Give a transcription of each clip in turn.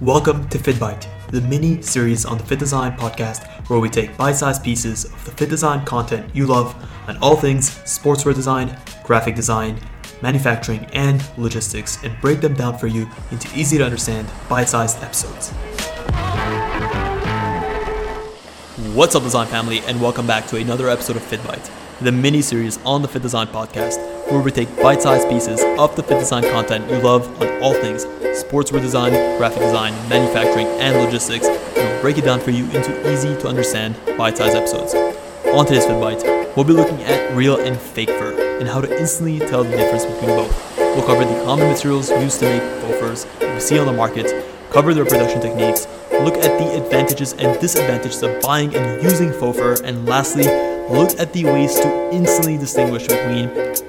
Welcome to FittBite, the mini series on the FittDesign podcast where we take bite sized pieces of the FittDesign content you love on all things sportswear design, graphic design, manufacturing, and logistics and break them down for you into easy to understand bite sized episodes. What's up, design family, and welcome back to another episode of FittBite, the mini series on the FittDesign podcast where we take bite sized pieces of the FittDesign content you love on all things sportswear design, graphic design, manufacturing, and logistics, and we'll break it down for you into easy to understand bite sized episodes. On today's FittBite, we'll be looking at real and fake fur and how to instantly tell the difference between both. We'll cover the common materials used to make faux furs that we see on the market, cover their production techniques, look at the advantages and disadvantages of buying and using faux fur, and lastly, look at the ways to instantly distinguish between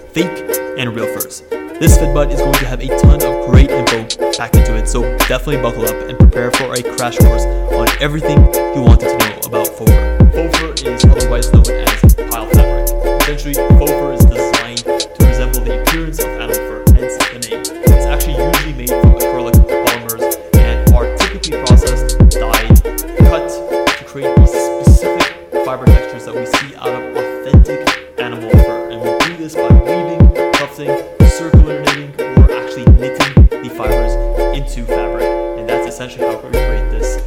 fake and real furs. This FittBite is going to have a ton of great info packed into it, so definitely buckle up and prepare for a crash course on everything you wanted to know about faux fur. Faux fur is otherwise known as pile fabric. Essentially, faux fur is designed to resemble the appearance of animal fur, hence the name. It's actually usually made essentially how we create this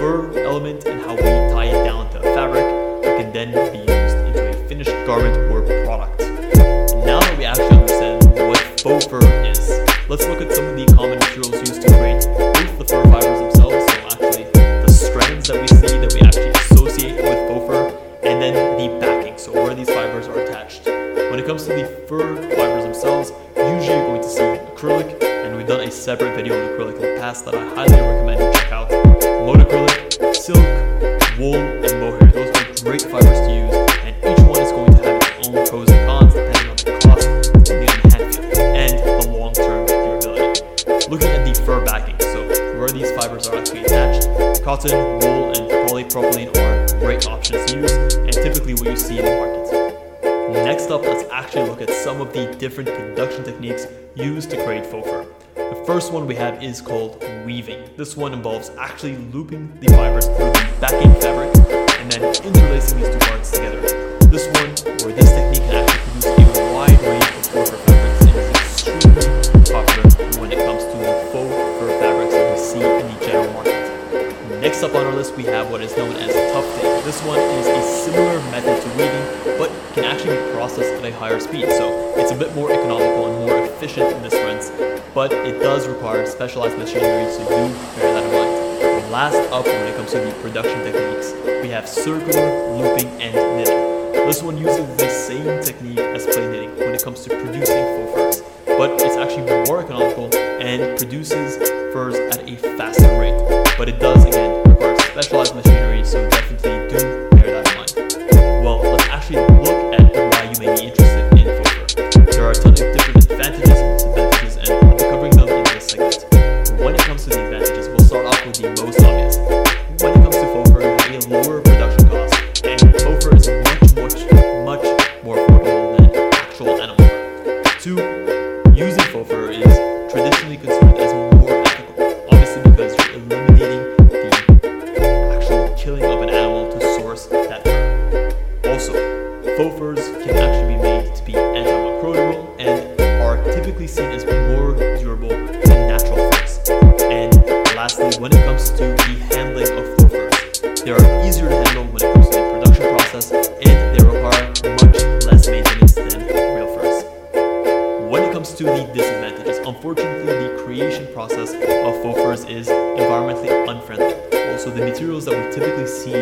fur element and how we tie it down to fabric that can then be used into a finished garment or product. And now that we actually understand what faux fur is, let's look at some of the common we've done a separate video on acrylic in the past that I highly recommend you check out. Modacrylic, silk, wool, and mohair. Those are great fibers to use, and each one is going to have its own pros and cons depending on the cost, the hand feel, and the long-term durability. Looking at the fur backing, so where these fibers are actually attached, cotton, wool, and polypropylene are great options to use, and typically what you see in the market. Next up, let's actually look at some of the different production techniques used to create faux fur. The first one we have is called weaving. This one involves actually looping the fibers through the backing fabric and then interlacing these two parts together. This one, or this technique, can actually produce a wide range of faux fur fabrics and is extremely popular when it comes to the faux fur fabrics that we see in the general market. Next up on our list, we have what is known as tufting. This one is a similar method to weaving, but can actually be processed at a higher speed, so it's a bit more economical and more efficient but it does require specialized machinery, so do bear that in mind. And last up, when it comes to the production techniques, we have circular, looping, and knitting. This one uses the same technique as plain knitting when it comes to producing faux furs, but it's actually more economical and produces furs at a faster rate. But it does, again, require specialized machinery, traditionally considered the creation process of faux furs is environmentally unfriendly. Also, the materials that we typically see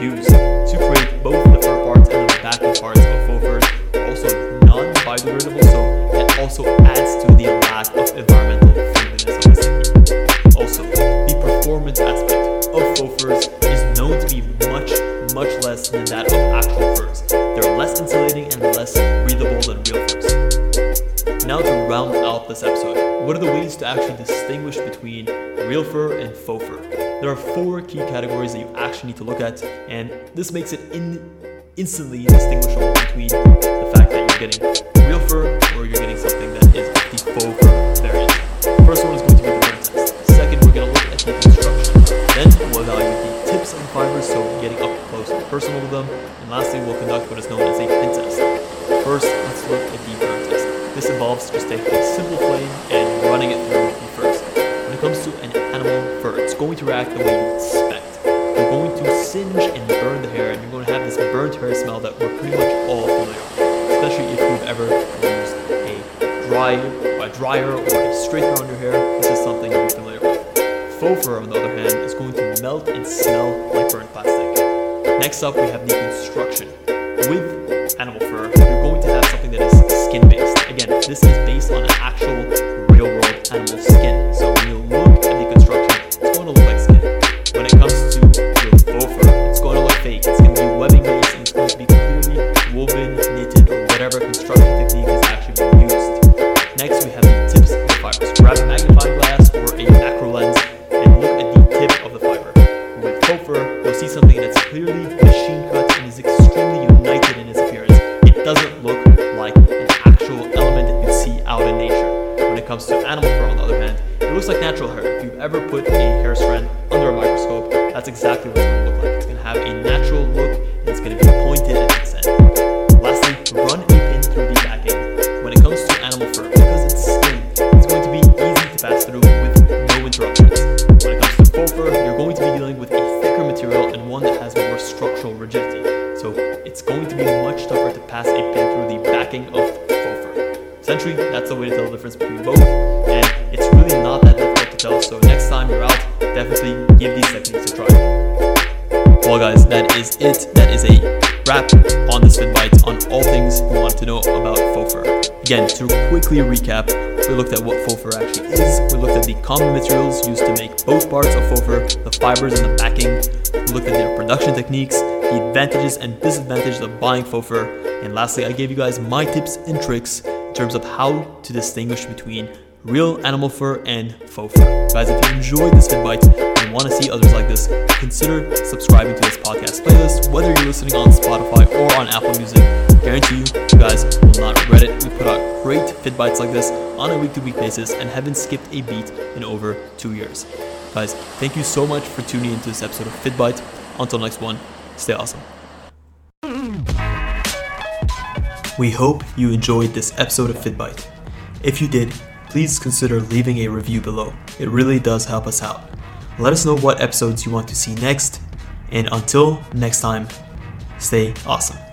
used to create both the fur parts and the backing parts of faux furs are also non-biodegradable, so that also adds to the lack of environmental friendliness. Also, the performance aspect of faux furs is known to be much, much less than that of actual furs. They're less insulating and less breathable than real furs. Now to round out this episode, what are the ways to actually distinguish between real fur and faux fur? There are four key categories that you actually need to look at, and this makes it in- instantly distinguishable between the fact that you're getting real fur or you're getting something that is the faux fur variant. First one is going to be the burn test. Second, we're going to look at the construction. Then we'll evaluate the tips and fibers, so getting up close and personal with them. And lastly, we'll conduct what is known as a pin test. First, let's look at the burn test. This involves just taking a simple flame and react the way you expect. You're going to singe and burn the hair, and you're going to have this burnt hair smell that we're pretty much all familiar with, especially if you've ever used a dry, a dryer or a straightener on your hair. This is something you're familiar with. Faux fur, on the other hand, is going to melt and smell like burnt plastic. Next up, we have the construction. With animal fur, you're going to have something that is skin based. Again, this is based on an actual real world animal skin. Fibers. Grab a magnifying glass or a macro lens and look at the tip of the fiber. With fur, you'll see something that's clearly machine cut and is extremely united in its appearance. It doesn't look like an actual element that you see out in nature. When it comes to animal fur, on the other hand, it looks like natural hair. If you've ever put a hair strand under a microscope, that's exactly what it's going to look like. It's going to have a natural look and it's going to be pointed at its end. Lastly, run pass through with no interruptions. When it comes to fur, you're going to be dealing with a thicker material and one that has more structural rigidity. So it's going to be much tougher to pass a pin through the backing of fur. Essentially, that's the way to tell the difference between both, and it's really not that difficult to tell. So next time you're out, definitely give these techniques a try. Well, guys, that is it. That is a wrap on this FittBite on all things you want to know about faux fur. Again, to quickly recap, we looked at what faux fur actually is. We looked at the common materials used to make both parts of faux fur, the fibers and the backing. We looked at their production techniques, the advantages and disadvantages of buying faux fur, and lastly, I gave you guys my tips and tricks in terms of how to distinguish between real animal fur and faux fur. Guys, if you enjoyed this FittBite want to see others like this, consider subscribing to this podcast playlist, whether you're listening on Spotify or on Apple Music. Guarantee you, you guys will not regret it. We put out great FittBites like this on a week-to-week basis and haven't skipped a beat in over two years. Guys, thank you so much for tuning into this episode of FittBite. Until next one, stay awesome. We hope you enjoyed this episode of FittBite. If you did, please consider leaving a review below. It really does help us out. Let us know what episodes you want to see next, and until next time, stay awesome.